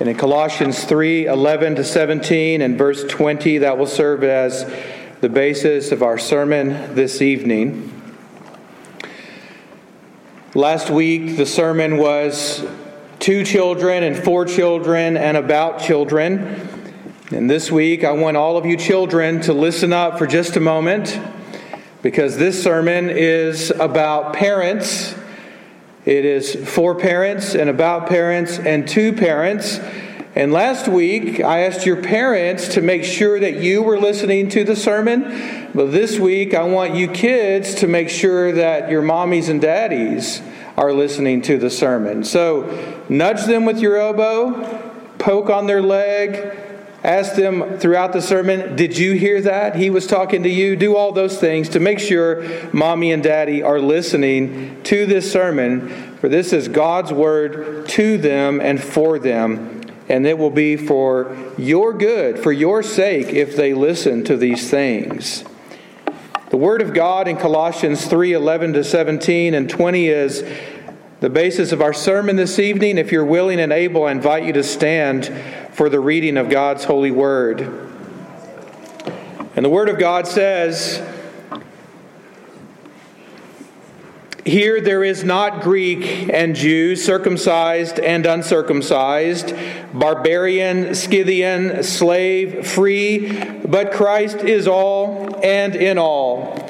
And in Colossians 3 11 to 17 and verse 20, that will serve as the basis of our sermon this evening. Last week, the sermon was two children and four children and about children. And this week, I want all of you children to listen up for just a moment because this sermon is about parents it is for parents and about parents and to parents. And last week, I asked your parents to make sure that you were listening to the sermon. But this week, I want you kids to make sure that your mommies and daddies are listening to the sermon. So nudge them with your elbow, poke on their leg, Ask them throughout the sermon, Did you hear that? He was talking to you. Do all those things to make sure mommy and daddy are listening to this sermon, for this is God's word to them and for them. And it will be for your good, for your sake, if they listen to these things. The word of God in Colossians 3 11 to 17 and 20 is the basis of our sermon this evening. If you're willing and able, I invite you to stand for the reading of God's holy word. And the word of God says, Here there is not Greek and Jew, circumcised and uncircumcised, barbarian, Scythian, slave, free, but Christ is all and in all.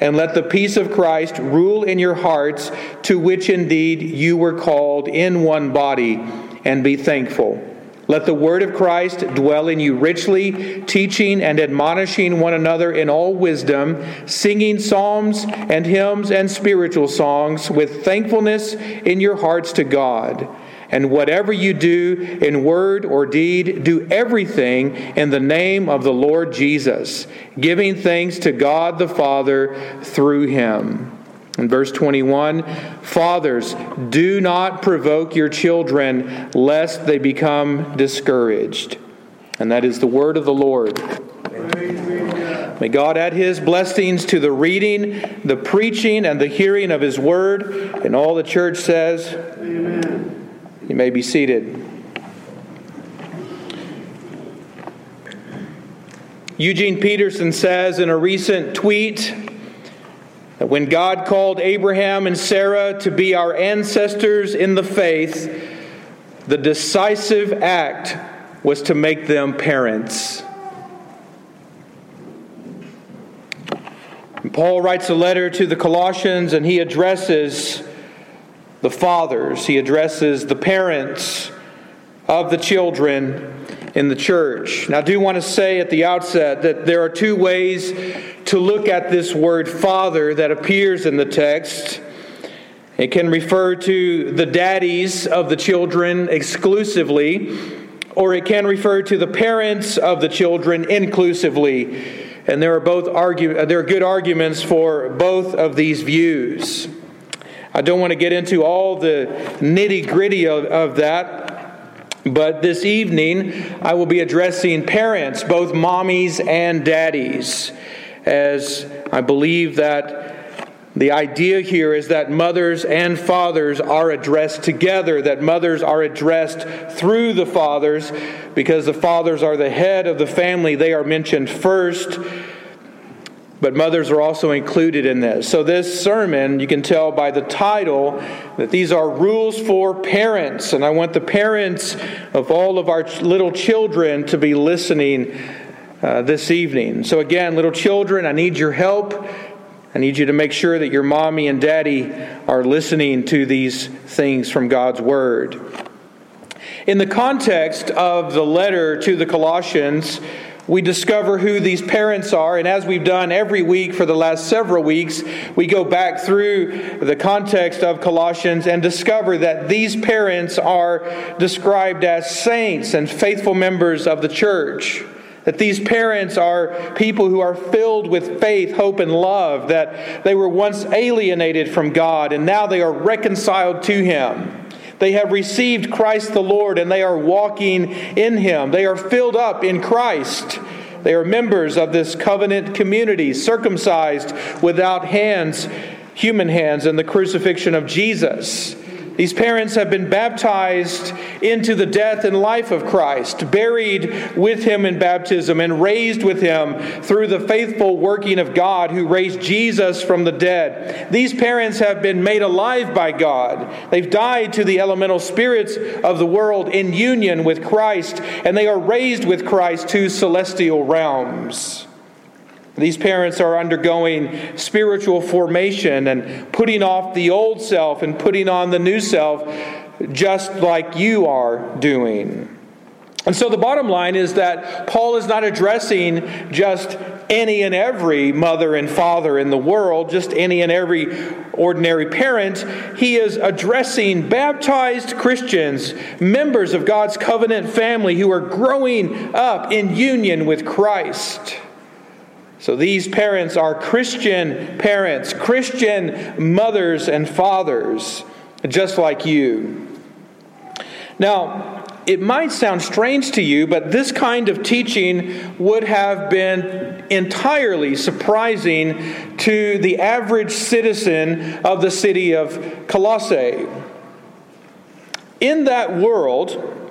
and let the peace of Christ rule in your hearts, to which indeed you were called in one body, and be thankful. Let the word of Christ dwell in you richly, teaching and admonishing one another in all wisdom, singing psalms and hymns and spiritual songs with thankfulness in your hearts to God. And whatever you do in word or deed, do everything in the name of the Lord Jesus, giving thanks to God the Father through him. In verse 21, fathers, do not provoke your children lest they become discouraged. And that is the word of the Lord. May God add his blessings to the reading, the preaching, and the hearing of his word. And all the church says, Amen. You may be seated. Eugene Peterson says in a recent tweet that when God called Abraham and Sarah to be our ancestors in the faith, the decisive act was to make them parents. And Paul writes a letter to the Colossians and he addresses the fathers, he addresses the parents of the children in the church. Now, I do want to say at the outset that there are two ways to look at this word father that appears in the text. It can refer to the daddies of the children exclusively, or it can refer to the parents of the children inclusively. And there are both argue, there are good arguments for both of these views. I don't want to get into all the nitty gritty of, of that, but this evening I will be addressing parents, both mommies and daddies, as I believe that the idea here is that mothers and fathers are addressed together, that mothers are addressed through the fathers, because the fathers are the head of the family. They are mentioned first but mothers are also included in this. So, this sermon, you can tell by the title that these are rules for parents. And I want the parents of all of our little children to be listening uh, this evening. So, again, little children, I need your help. I need you to make sure that your mommy and daddy are listening to these things from God's Word. In the context of the letter to the Colossians, we discover who these parents are. And as we've done every week for the last several weeks, we go back through the context of Colossians and discover that these parents are described as saints and faithful members of the church. That these parents are people who are filled with faith, hope, and love, that they were once alienated from God and now they are reconciled to Him. They have received Christ the Lord and they are walking in Him. They are filled up in Christ. They are members of this covenant community, circumcised without hands, human hands, in the crucifixion of Jesus. These parents have been baptized into the death and life of Christ, buried with him in baptism, and raised with him through the faithful working of God who raised Jesus from the dead. These parents have been made alive by God. They've died to the elemental spirits of the world in union with Christ, and they are raised with Christ to celestial realms. These parents are undergoing spiritual formation and putting off the old self and putting on the new self, just like you are doing. And so the bottom line is that Paul is not addressing just any and every mother and father in the world, just any and every ordinary parent. He is addressing baptized Christians, members of God's covenant family who are growing up in union with Christ. So these parents are Christian parents, Christian mothers and fathers, just like you. Now, it might sound strange to you, but this kind of teaching would have been entirely surprising to the average citizen of the city of Colossae. In that world,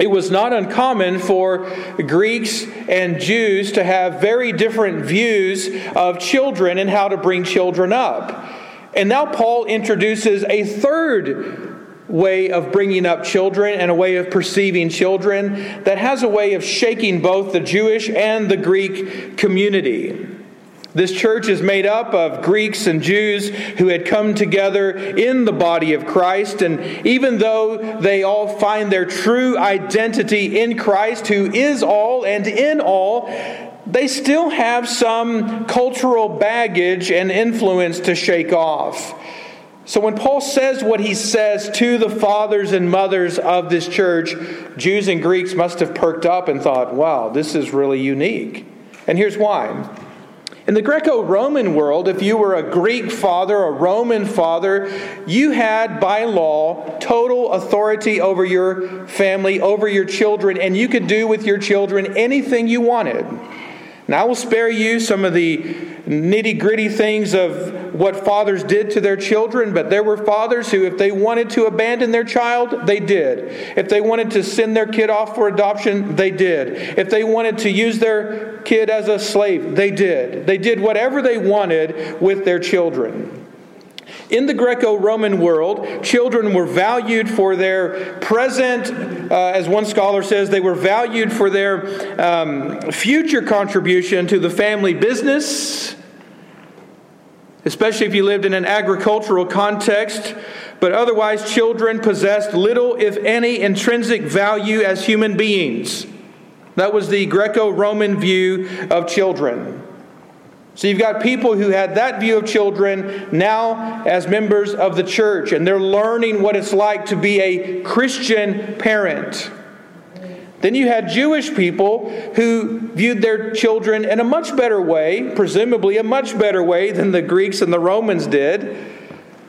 it was not uncommon for Greeks and Jews to have very different views of children and how to bring children up. And now Paul introduces a third way of bringing up children and a way of perceiving children that has a way of shaking both the Jewish and the Greek community. This church is made up of Greeks and Jews who had come together in the body of Christ. And even though they all find their true identity in Christ, who is all and in all, they still have some cultural baggage and influence to shake off. So when Paul says what he says to the fathers and mothers of this church, Jews and Greeks must have perked up and thought, wow, this is really unique. And here's why. In the Greco Roman world, if you were a Greek father, a Roman father, you had by law total authority over your family, over your children, and you could do with your children anything you wanted. Now, I will spare you some of the nitty gritty things of what fathers did to their children, but there were fathers who, if they wanted to abandon their child, they did. If they wanted to send their kid off for adoption, they did. If they wanted to use their kid as a slave, they did. They did whatever they wanted with their children. In the Greco Roman world, children were valued for their present, uh, as one scholar says, they were valued for their um, future contribution to the family business, especially if you lived in an agricultural context. But otherwise, children possessed little, if any, intrinsic value as human beings. That was the Greco Roman view of children. So you've got people who had that view of children now as members of the church, and they're learning what it's like to be a Christian parent. Then you had Jewish people who viewed their children in a much better way, presumably a much better way than the Greeks and the Romans did.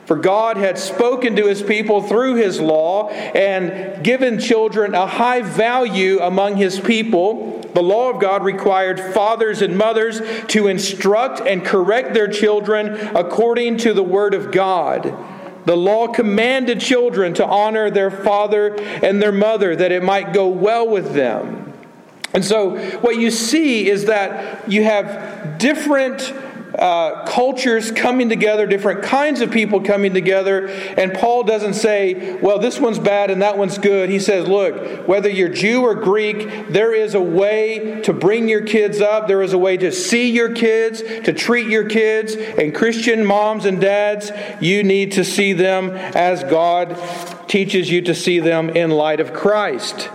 For God had spoken to his people through his law and given children a high value among his people. The law of God required fathers and mothers to instruct and correct their children according to the word of God. The law commanded children to honor their father and their mother that it might go well with them. And so, what you see is that you have different uh, cultures coming together, different kinds of people coming together. And Paul doesn't say, well, this one's bad and that one's good. He says, look, whether you're Jew or Greek, there is a way to bring your kids up, there is a way to see your kids, to treat your kids. And Christian moms and dads, you need to see them as God teaches you to see them in light of Christ.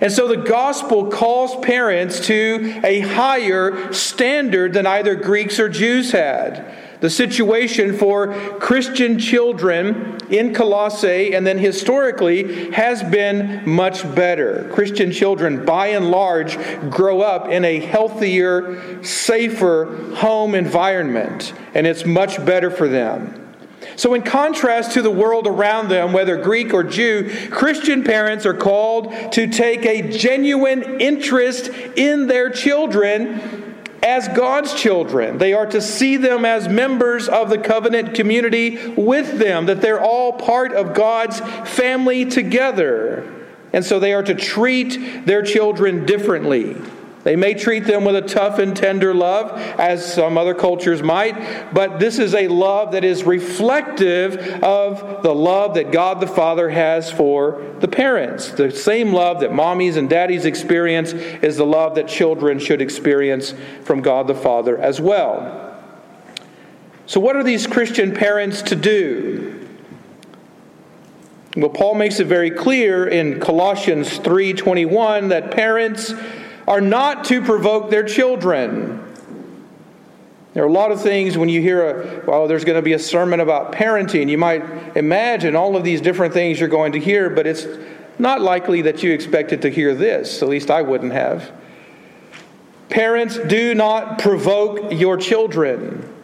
And so the gospel calls parents to a higher standard than either Greeks or Jews had. The situation for Christian children in Colossae and then historically has been much better. Christian children, by and large, grow up in a healthier, safer home environment, and it's much better for them. So, in contrast to the world around them, whether Greek or Jew, Christian parents are called to take a genuine interest in their children as God's children. They are to see them as members of the covenant community with them, that they're all part of God's family together. And so they are to treat their children differently. They may treat them with a tough and tender love, as some other cultures might, but this is a love that is reflective of the love that God the Father has for the parents. The same love that mommies and daddies experience is the love that children should experience from God the Father as well. So, what are these Christian parents to do? Well, Paul makes it very clear in Colossians 3:21 that parents are not to provoke their children. There are a lot of things when you hear, a, well, there's going to be a sermon about parenting, you might imagine all of these different things you're going to hear, but it's not likely that you expected to hear this. At least I wouldn't have. Parents, do not provoke your children.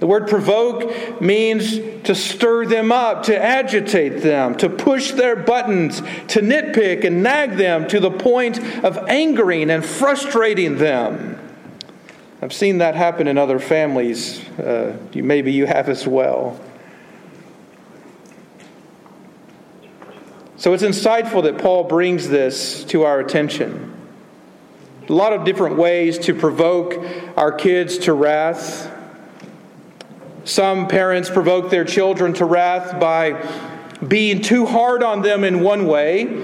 The word provoke means to stir them up, to agitate them, to push their buttons, to nitpick and nag them to the point of angering and frustrating them. I've seen that happen in other families. Uh, maybe you have as well. So it's insightful that Paul brings this to our attention. A lot of different ways to provoke our kids to wrath. Some parents provoke their children to wrath by being too hard on them in one way.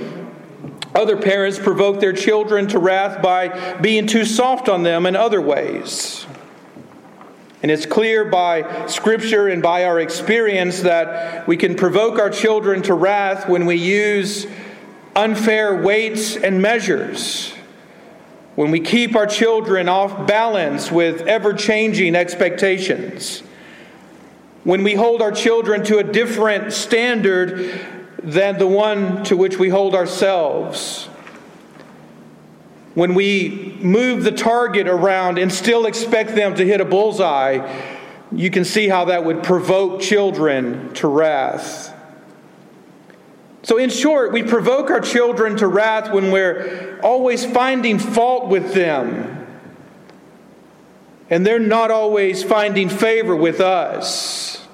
Other parents provoke their children to wrath by being too soft on them in other ways. And it's clear by Scripture and by our experience that we can provoke our children to wrath when we use unfair weights and measures, when we keep our children off balance with ever changing expectations when we hold our children to a different standard than the one to which we hold ourselves. When we move the target around and still expect them to hit a bullseye, you can see how that would provoke children to wrath. So, in short, we provoke our children to wrath when we're always finding fault with them. And they're not always finding favor with us.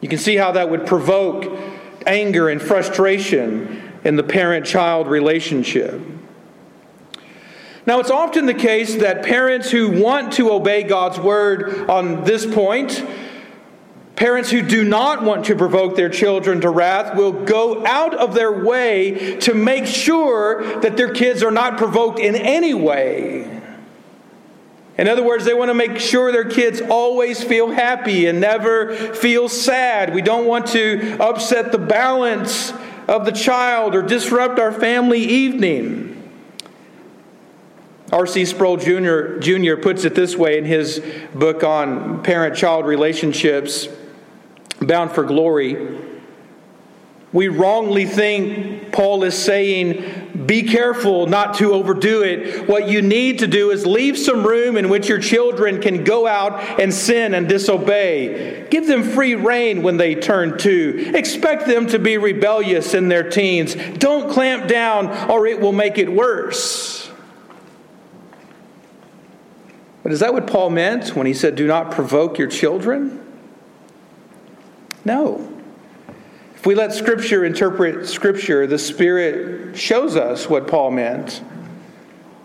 You can see how that would provoke anger and frustration in the parent child relationship. Now, it's often the case that parents who want to obey God's word on this point, parents who do not want to provoke their children to wrath, will go out of their way to make sure that their kids are not provoked in any way. In other words, they want to make sure their kids always feel happy and never feel sad. We don't want to upset the balance of the child or disrupt our family evening. R.C. Sproul Jr., Jr. puts it this way in his book on parent child relationships, Bound for Glory. We wrongly think Paul is saying, be careful not to overdo it. What you need to do is leave some room in which your children can go out and sin and disobey. Give them free rein when they turn two. Expect them to be rebellious in their teens. Don't clamp down or it will make it worse. But is that what Paul meant when he said, do not provoke your children? No. If we let Scripture interpret Scripture, the Spirit shows us what Paul meant.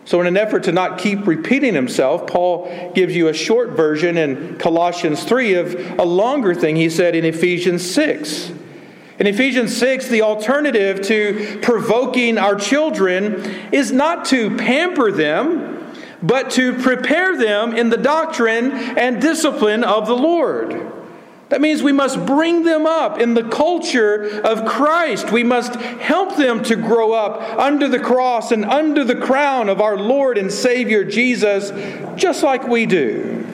So, in an effort to not keep repeating himself, Paul gives you a short version in Colossians 3 of a longer thing he said in Ephesians 6. In Ephesians 6, the alternative to provoking our children is not to pamper them, but to prepare them in the doctrine and discipline of the Lord. That means we must bring them up in the culture of Christ. We must help them to grow up under the cross and under the crown of our Lord and Savior Jesus, just like we do.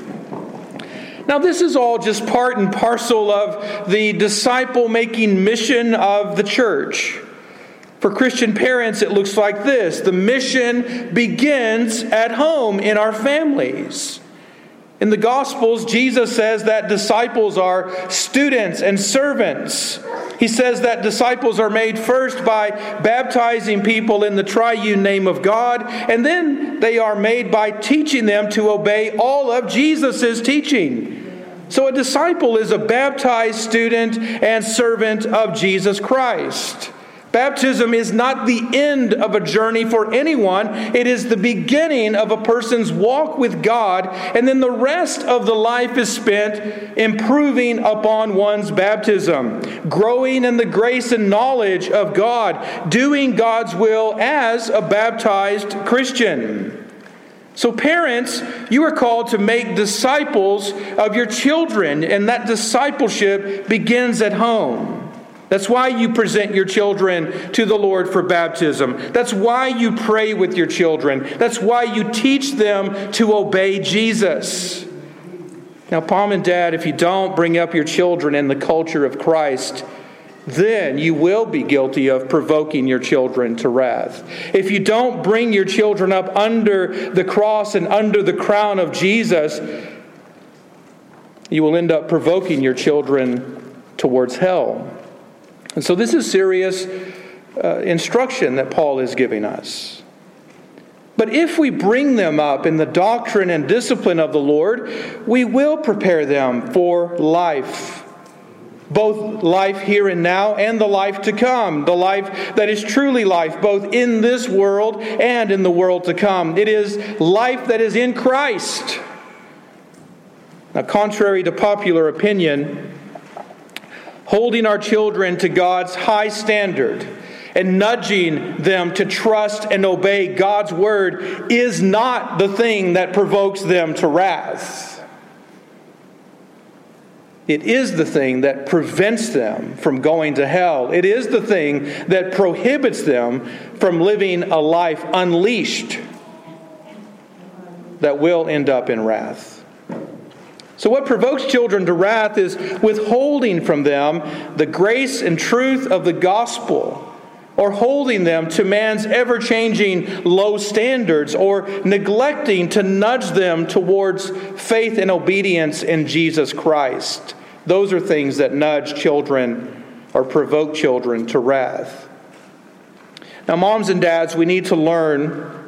Now, this is all just part and parcel of the disciple making mission of the church. For Christian parents, it looks like this the mission begins at home in our families. In the Gospels, Jesus says that disciples are students and servants. He says that disciples are made first by baptizing people in the triune name of God, and then they are made by teaching them to obey all of Jesus' teaching. So a disciple is a baptized student and servant of Jesus Christ. Baptism is not the end of a journey for anyone. It is the beginning of a person's walk with God, and then the rest of the life is spent improving upon one's baptism, growing in the grace and knowledge of God, doing God's will as a baptized Christian. So, parents, you are called to make disciples of your children, and that discipleship begins at home. That's why you present your children to the Lord for baptism. That's why you pray with your children. That's why you teach them to obey Jesus. Now, mom and dad, if you don't bring up your children in the culture of Christ, then you will be guilty of provoking your children to wrath. If you don't bring your children up under the cross and under the crown of Jesus, you will end up provoking your children towards hell. And so, this is serious uh, instruction that Paul is giving us. But if we bring them up in the doctrine and discipline of the Lord, we will prepare them for life. Both life here and now and the life to come, the life that is truly life, both in this world and in the world to come. It is life that is in Christ. Now, contrary to popular opinion, holding our children to God's high standard and nudging them to trust and obey God's word is not the thing that provokes them to wrath. It is the thing that prevents them from going to hell. It is the thing that prohibits them from living a life unleashed that will end up in wrath. So, what provokes children to wrath is withholding from them the grace and truth of the gospel, or holding them to man's ever changing low standards, or neglecting to nudge them towards faith and obedience in Jesus Christ. Those are things that nudge children or provoke children to wrath. Now, moms and dads, we need to learn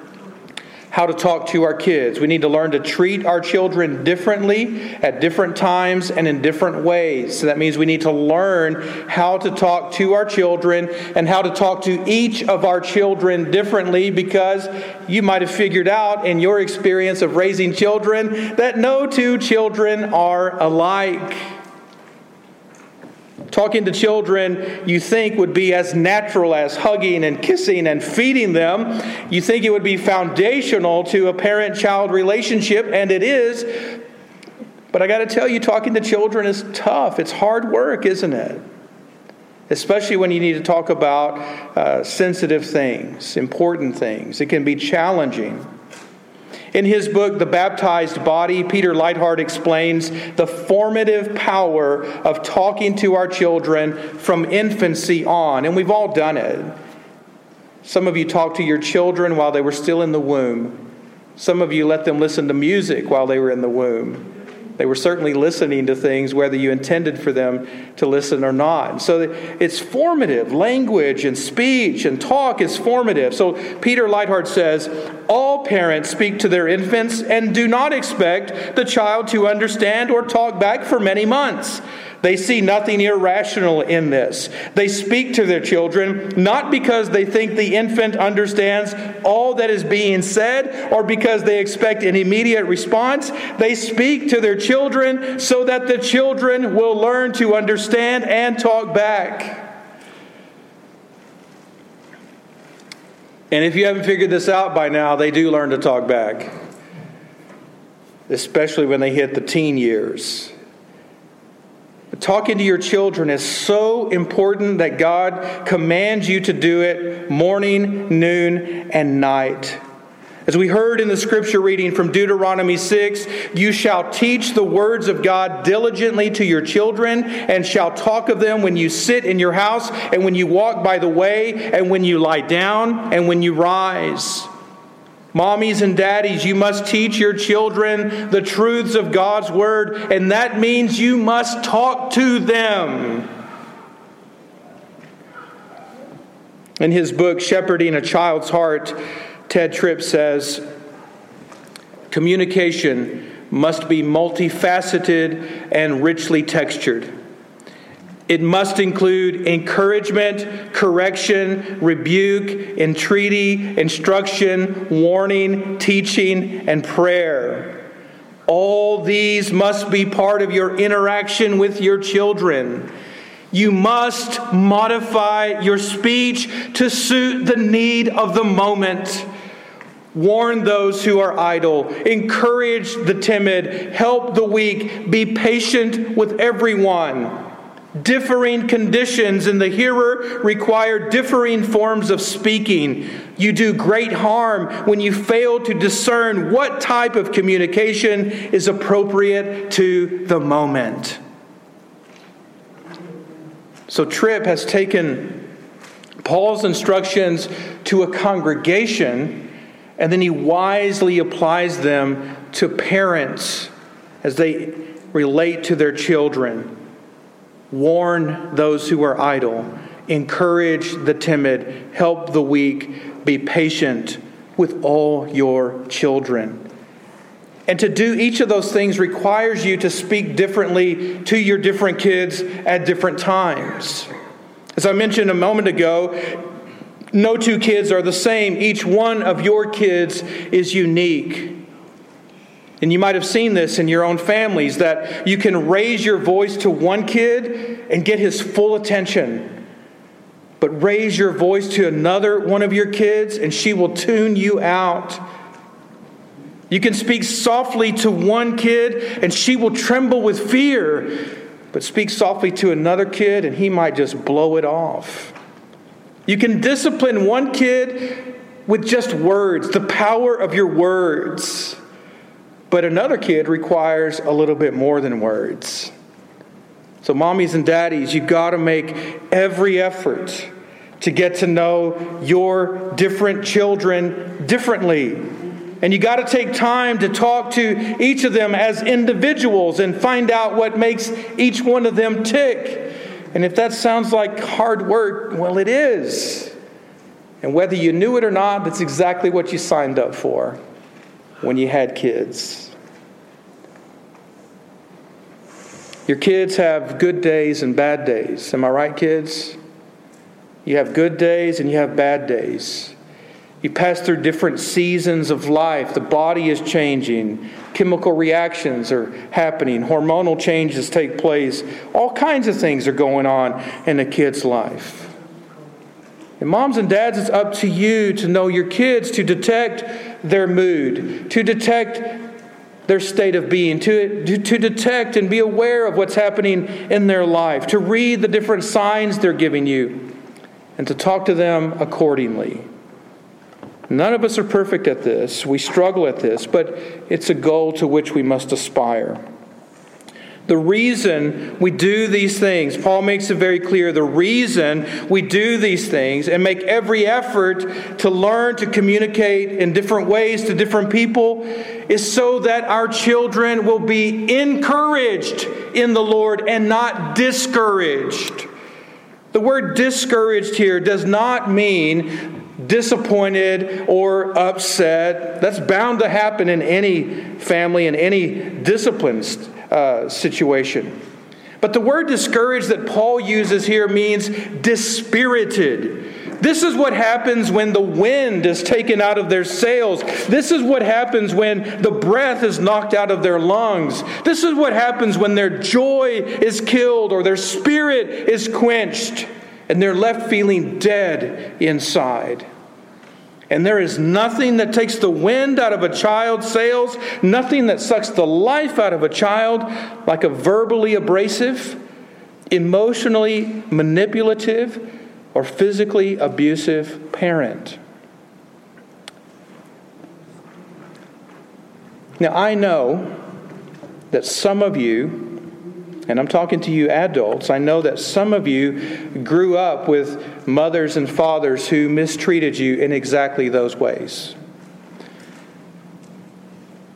how to talk to our kids. We need to learn to treat our children differently at different times and in different ways. So that means we need to learn how to talk to our children and how to talk to each of our children differently because you might have figured out in your experience of raising children that no two children are alike. Talking to children you think would be as natural as hugging and kissing and feeding them. You think it would be foundational to a parent child relationship, and it is. But I got to tell you, talking to children is tough. It's hard work, isn't it? Especially when you need to talk about uh, sensitive things, important things. It can be challenging. In his book, The Baptized Body, Peter Leithart explains the formative power of talking to our children from infancy on. And we've all done it. Some of you talked to your children while they were still in the womb. Some of you let them listen to music while they were in the womb. They were certainly listening to things, whether you intended for them to listen or not. So it's formative. Language and speech and talk is formative. So Peter Leithart says all parents speak to their infants and do not expect the child to understand or talk back for many months. They see nothing irrational in this. They speak to their children not because they think the infant understands all that is being said or because they expect an immediate response. They speak to their children so that the children will learn to understand and talk back. And if you haven't figured this out by now, they do learn to talk back, especially when they hit the teen years. Talking to your children is so important that God commands you to do it morning, noon, and night. As we heard in the scripture reading from Deuteronomy 6, you shall teach the words of God diligently to your children, and shall talk of them when you sit in your house, and when you walk by the way, and when you lie down, and when you rise. Mommies and daddies, you must teach your children the truths of God's word, and that means you must talk to them. In his book, Shepherding a Child's Heart, Tedd Tripp says communication must be multifaceted and richly textured. It must include encouragement, correction, rebuke, entreaty, instruction, warning, teaching, and prayer. All these must be part of your interaction with your children. You must modify your speech to suit the need of the moment. Warn those who are idle, encourage the timid, help the weak, be patient with everyone. Differing conditions in the hearer require differing forms of speaking. You do great harm when you fail to discern what type of communication is appropriate to the moment. So, Tripp has taken Paul's instructions to a congregation and then he wisely applies them to parents as they relate to their children. Warn those who are idle, encourage the timid, help the weak, be patient with all your children. And to do each of those things requires you to speak differently to your different kids at different times. As I mentioned a moment ago, no two kids are the same. Each one of your kids is unique. And you might have seen this in your own families that you can raise your voice to one kid and get his full attention. But raise your voice to another one of your kids and she will tune you out. You can speak softly to one kid and she will tremble with fear. But speak softly to another kid and he might just blow it off. You can discipline one kid with just words, the power of your words. But another kid requires a little bit more than words. So, mommies and daddies, you got to make every effort to get to know your different children differently. And you got to take time to talk to each of them as individuals and find out what makes each one of them tick. And if that sounds like hard work, well, it is. And whether you knew it or not, that's exactly what you signed up for when you had kids. Your kids have good days and bad days. Am I right, kids? You have good days and you have bad days. You pass through different seasons of life. The body is changing, chemical reactions are happening, hormonal changes take place. All kinds of things are going on in a kid's life. And moms and dads, it's up to you to know your kids, to detect their mood, to detect their state of being, to, to, detect and be aware of what's happening in their life, to read the different signs they're giving you, and to talk to them accordingly. None of us are perfect at this. We struggle at this, but it's a goal to which we must aspire. The reason we do these things, Paul makes it very clear the reason we do these things and make every effort to learn to communicate in different ways to different people is so that our children will be encouraged in the Lord and not discouraged. The word discouraged here does not mean disappointed or upset. That's bound to happen in any family, in any discipline uh, situation. But the word discouraged that Paul uses here means dispirited. This is what happens when the wind is taken out of their sails. This is what happens when the breath is knocked out of their lungs. This is what happens when their joy is killed or their spirit is quenched and they're left feeling dead inside. And there is nothing that takes the wind out of a child's sails, nothing that sucks the life out of a child like a verbally abrasive emotionally manipulative, or physically abusive parent. Now, I know that some of you, and I'm talking to you adults, I know that some of you grew up with mothers and fathers who mistreated you in exactly those ways.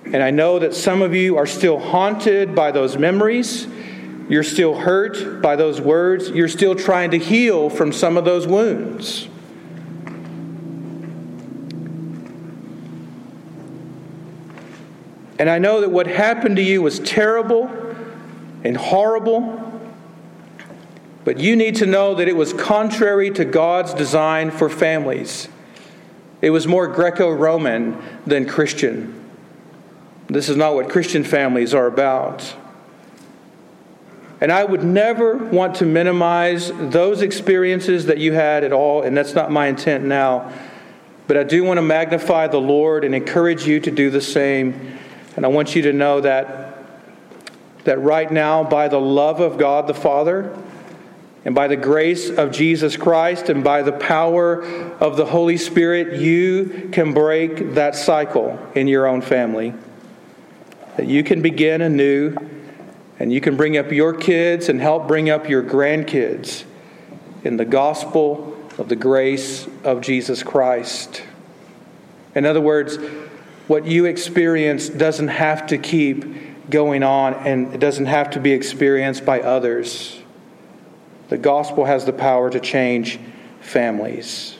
And I know that some of you are still haunted by those memories. You're still hurt by those words. You're still trying to heal from some of those wounds. And I know that what happened to you was terrible and horrible, but you need to know that it was contrary to God's design for families. It was more Greco Roman than Christian. This is not what Christian families are about. And I would never want to minimize those experiences that you had at all, and that's not my intent now. But I do want to magnify the Lord and encourage you to do the same and I want you to know that, that right now, by the love of God the Father, and by the grace of Jesus Christ, and by the power of the Holy Spirit, you can break that cycle in your own family. That you can begin anew, and you can bring up your kids and help bring up your grandkids in the gospel of the grace of Jesus Christ. In other words, what you experience doesn't have to keep going on and it doesn't have to be experienced by others. The gospel has the power to change families.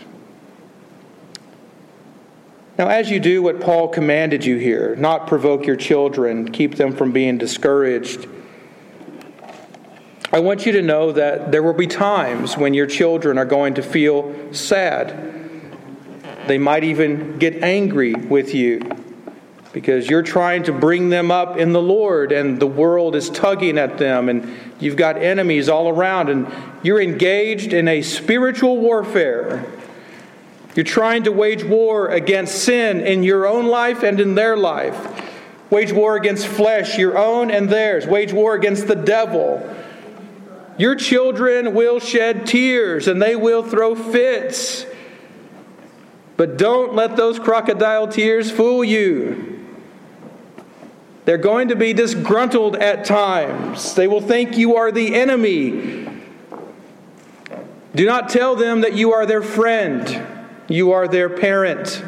Now, as you do what Paul commanded you here, not provoke your children, keep them from being discouraged. I want you to know that there will be times when your children are going to feel sad they might even get angry with you because you're trying to bring them up in the Lord and the world is tugging at them and you've got enemies all around and you're engaged in a spiritual warfare. You're trying to wage war against sin in your own life and in their life. Wage war against flesh, your own and theirs. Wage war against the devil. Your children will shed tears and they will throw fits. But don't let those crocodile tears fool you. They're going to be disgruntled at times. They will think you are the enemy. Do not tell them that you are their friend. You are their parent,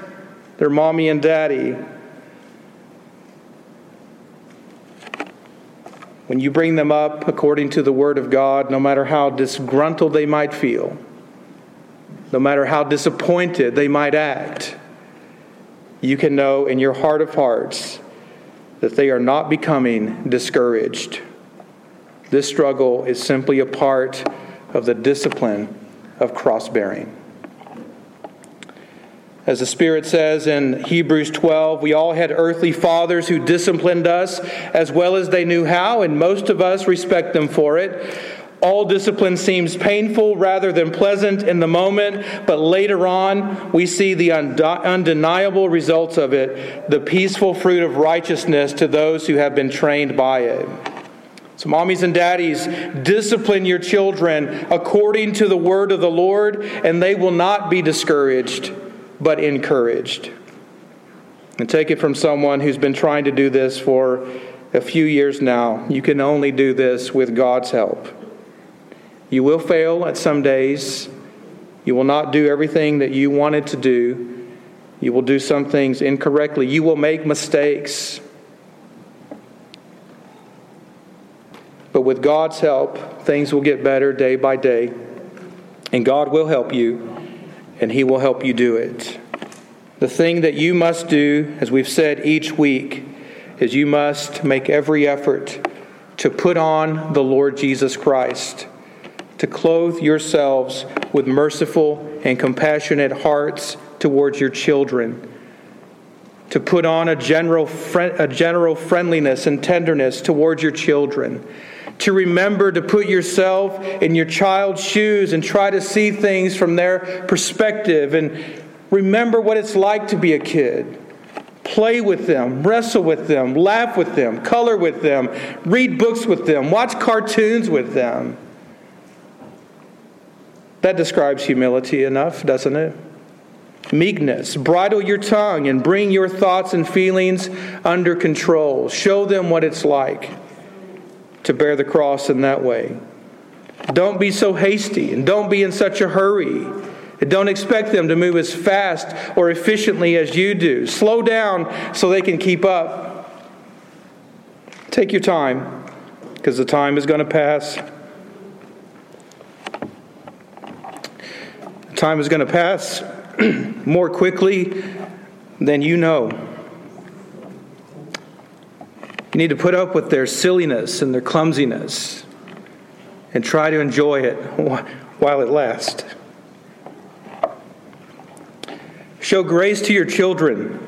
their mommy and daddy. When you bring them up according to the Word of God, no matter how disgruntled they might feel, no matter how disappointed they might act, you can know in your heart of hearts that they are not becoming discouraged. This struggle is simply a part of the discipline of cross bearing. As the Spirit says in Hebrews 12, we all had earthly fathers who disciplined us as well as they knew how, and most of us respect them for it. All discipline seems painful rather than pleasant in the moment, but later on we see the undeniable results of it, the peaceful fruit of righteousness to those who have been trained by it. So, mommies and daddies, discipline your children according to the word of the Lord, and they will not be discouraged, but encouraged. And take it from someone who's been trying to do this for a few years now. You can only do this with God's help. You will fail at some days. You will not do everything that you wanted to do. You will do some things incorrectly. You will make mistakes. But with God's help, things will get better day by day. And God will help you, and He will help you do it. The thing that you must do, as we've said each week, is you must make every effort to put on the Lord Jesus Christ to clothe yourselves with merciful and compassionate hearts towards your children, to put on a general, a general friendliness and tenderness towards your children, to remember to put yourself in your child's shoes and try to see things from their perspective, and remember what it's like to be a kid. Play with them, wrestle with them, laugh with them, color with them, read books with them, watch cartoons with them. That describes humility enough, doesn't it? Meekness. Bridle your tongue and bring your thoughts and feelings under control. Show them what it's like to bear the cross in that way. Don't be so hasty and don't be in such a hurry. And don't expect them to move as fast or efficiently as you do. Slow down so they can keep up. Take your time because the time is going to pass. Time is going to pass more quickly than you know. You need to put up with their silliness and their clumsiness and try to enjoy it while it lasts. Show grace to your children.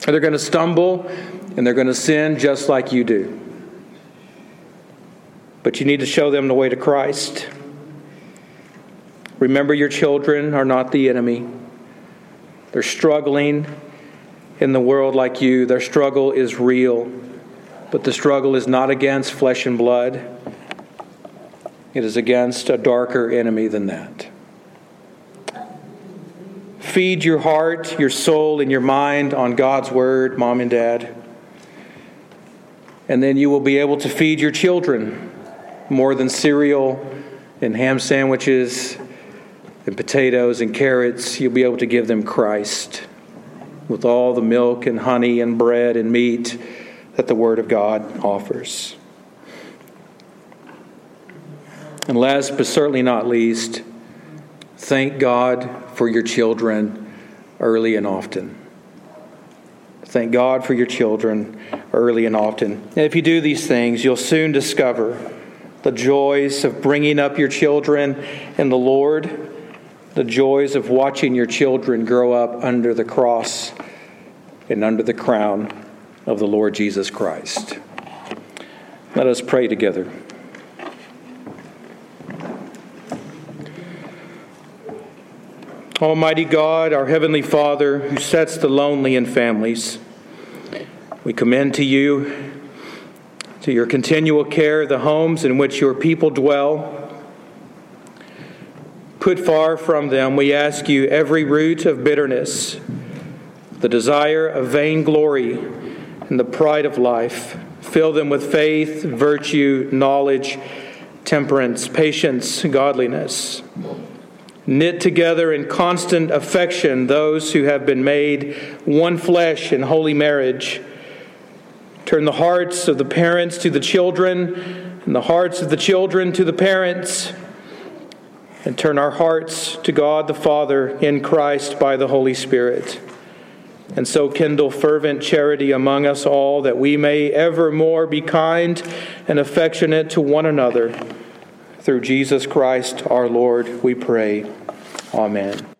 They're going to stumble and they're going to sin just like you do. But you need to show them the way to Christ. Remember, your children are not the enemy. They're struggling in the world like you. Their struggle is real, but the struggle is not against flesh and blood, it is against a darker enemy than that. Feed your heart, your soul, and your mind on God's Word, mom and dad. And then you will be able to feed your children more than cereal and ham sandwiches and potatoes and carrots. You'll be able to give them Christ with all the milk and honey and bread and meat that the Word of God offers. And last but certainly not least, thank God for your children early and often. Thank God for your children early and often. And if you do these things, you'll soon discover the joys of bringing up your children in the Lord, the joys of watching your children grow up under the cross and under the crown of the Lord Jesus Christ. Let us pray together. Almighty God, our Heavenly Father, who sets the lonely in families, we commend to you, to your continual care, the homes in which your people dwell. Put far from them, we ask you, every root of bitterness, the desire of vainglory, and the pride of life. Fill them with faith, virtue, knowledge, temperance, patience, godliness knit together in constant affection those who have been made one flesh in holy marriage. Turn the hearts of the parents to the children, and the hearts of the children to the parents, and turn our hearts to God the Father in Christ by the Holy Spirit. And so kindle fervent charity among us all, that we may evermore be kind and affectionate to one another through Jesus Christ our Lord, we pray. Amen.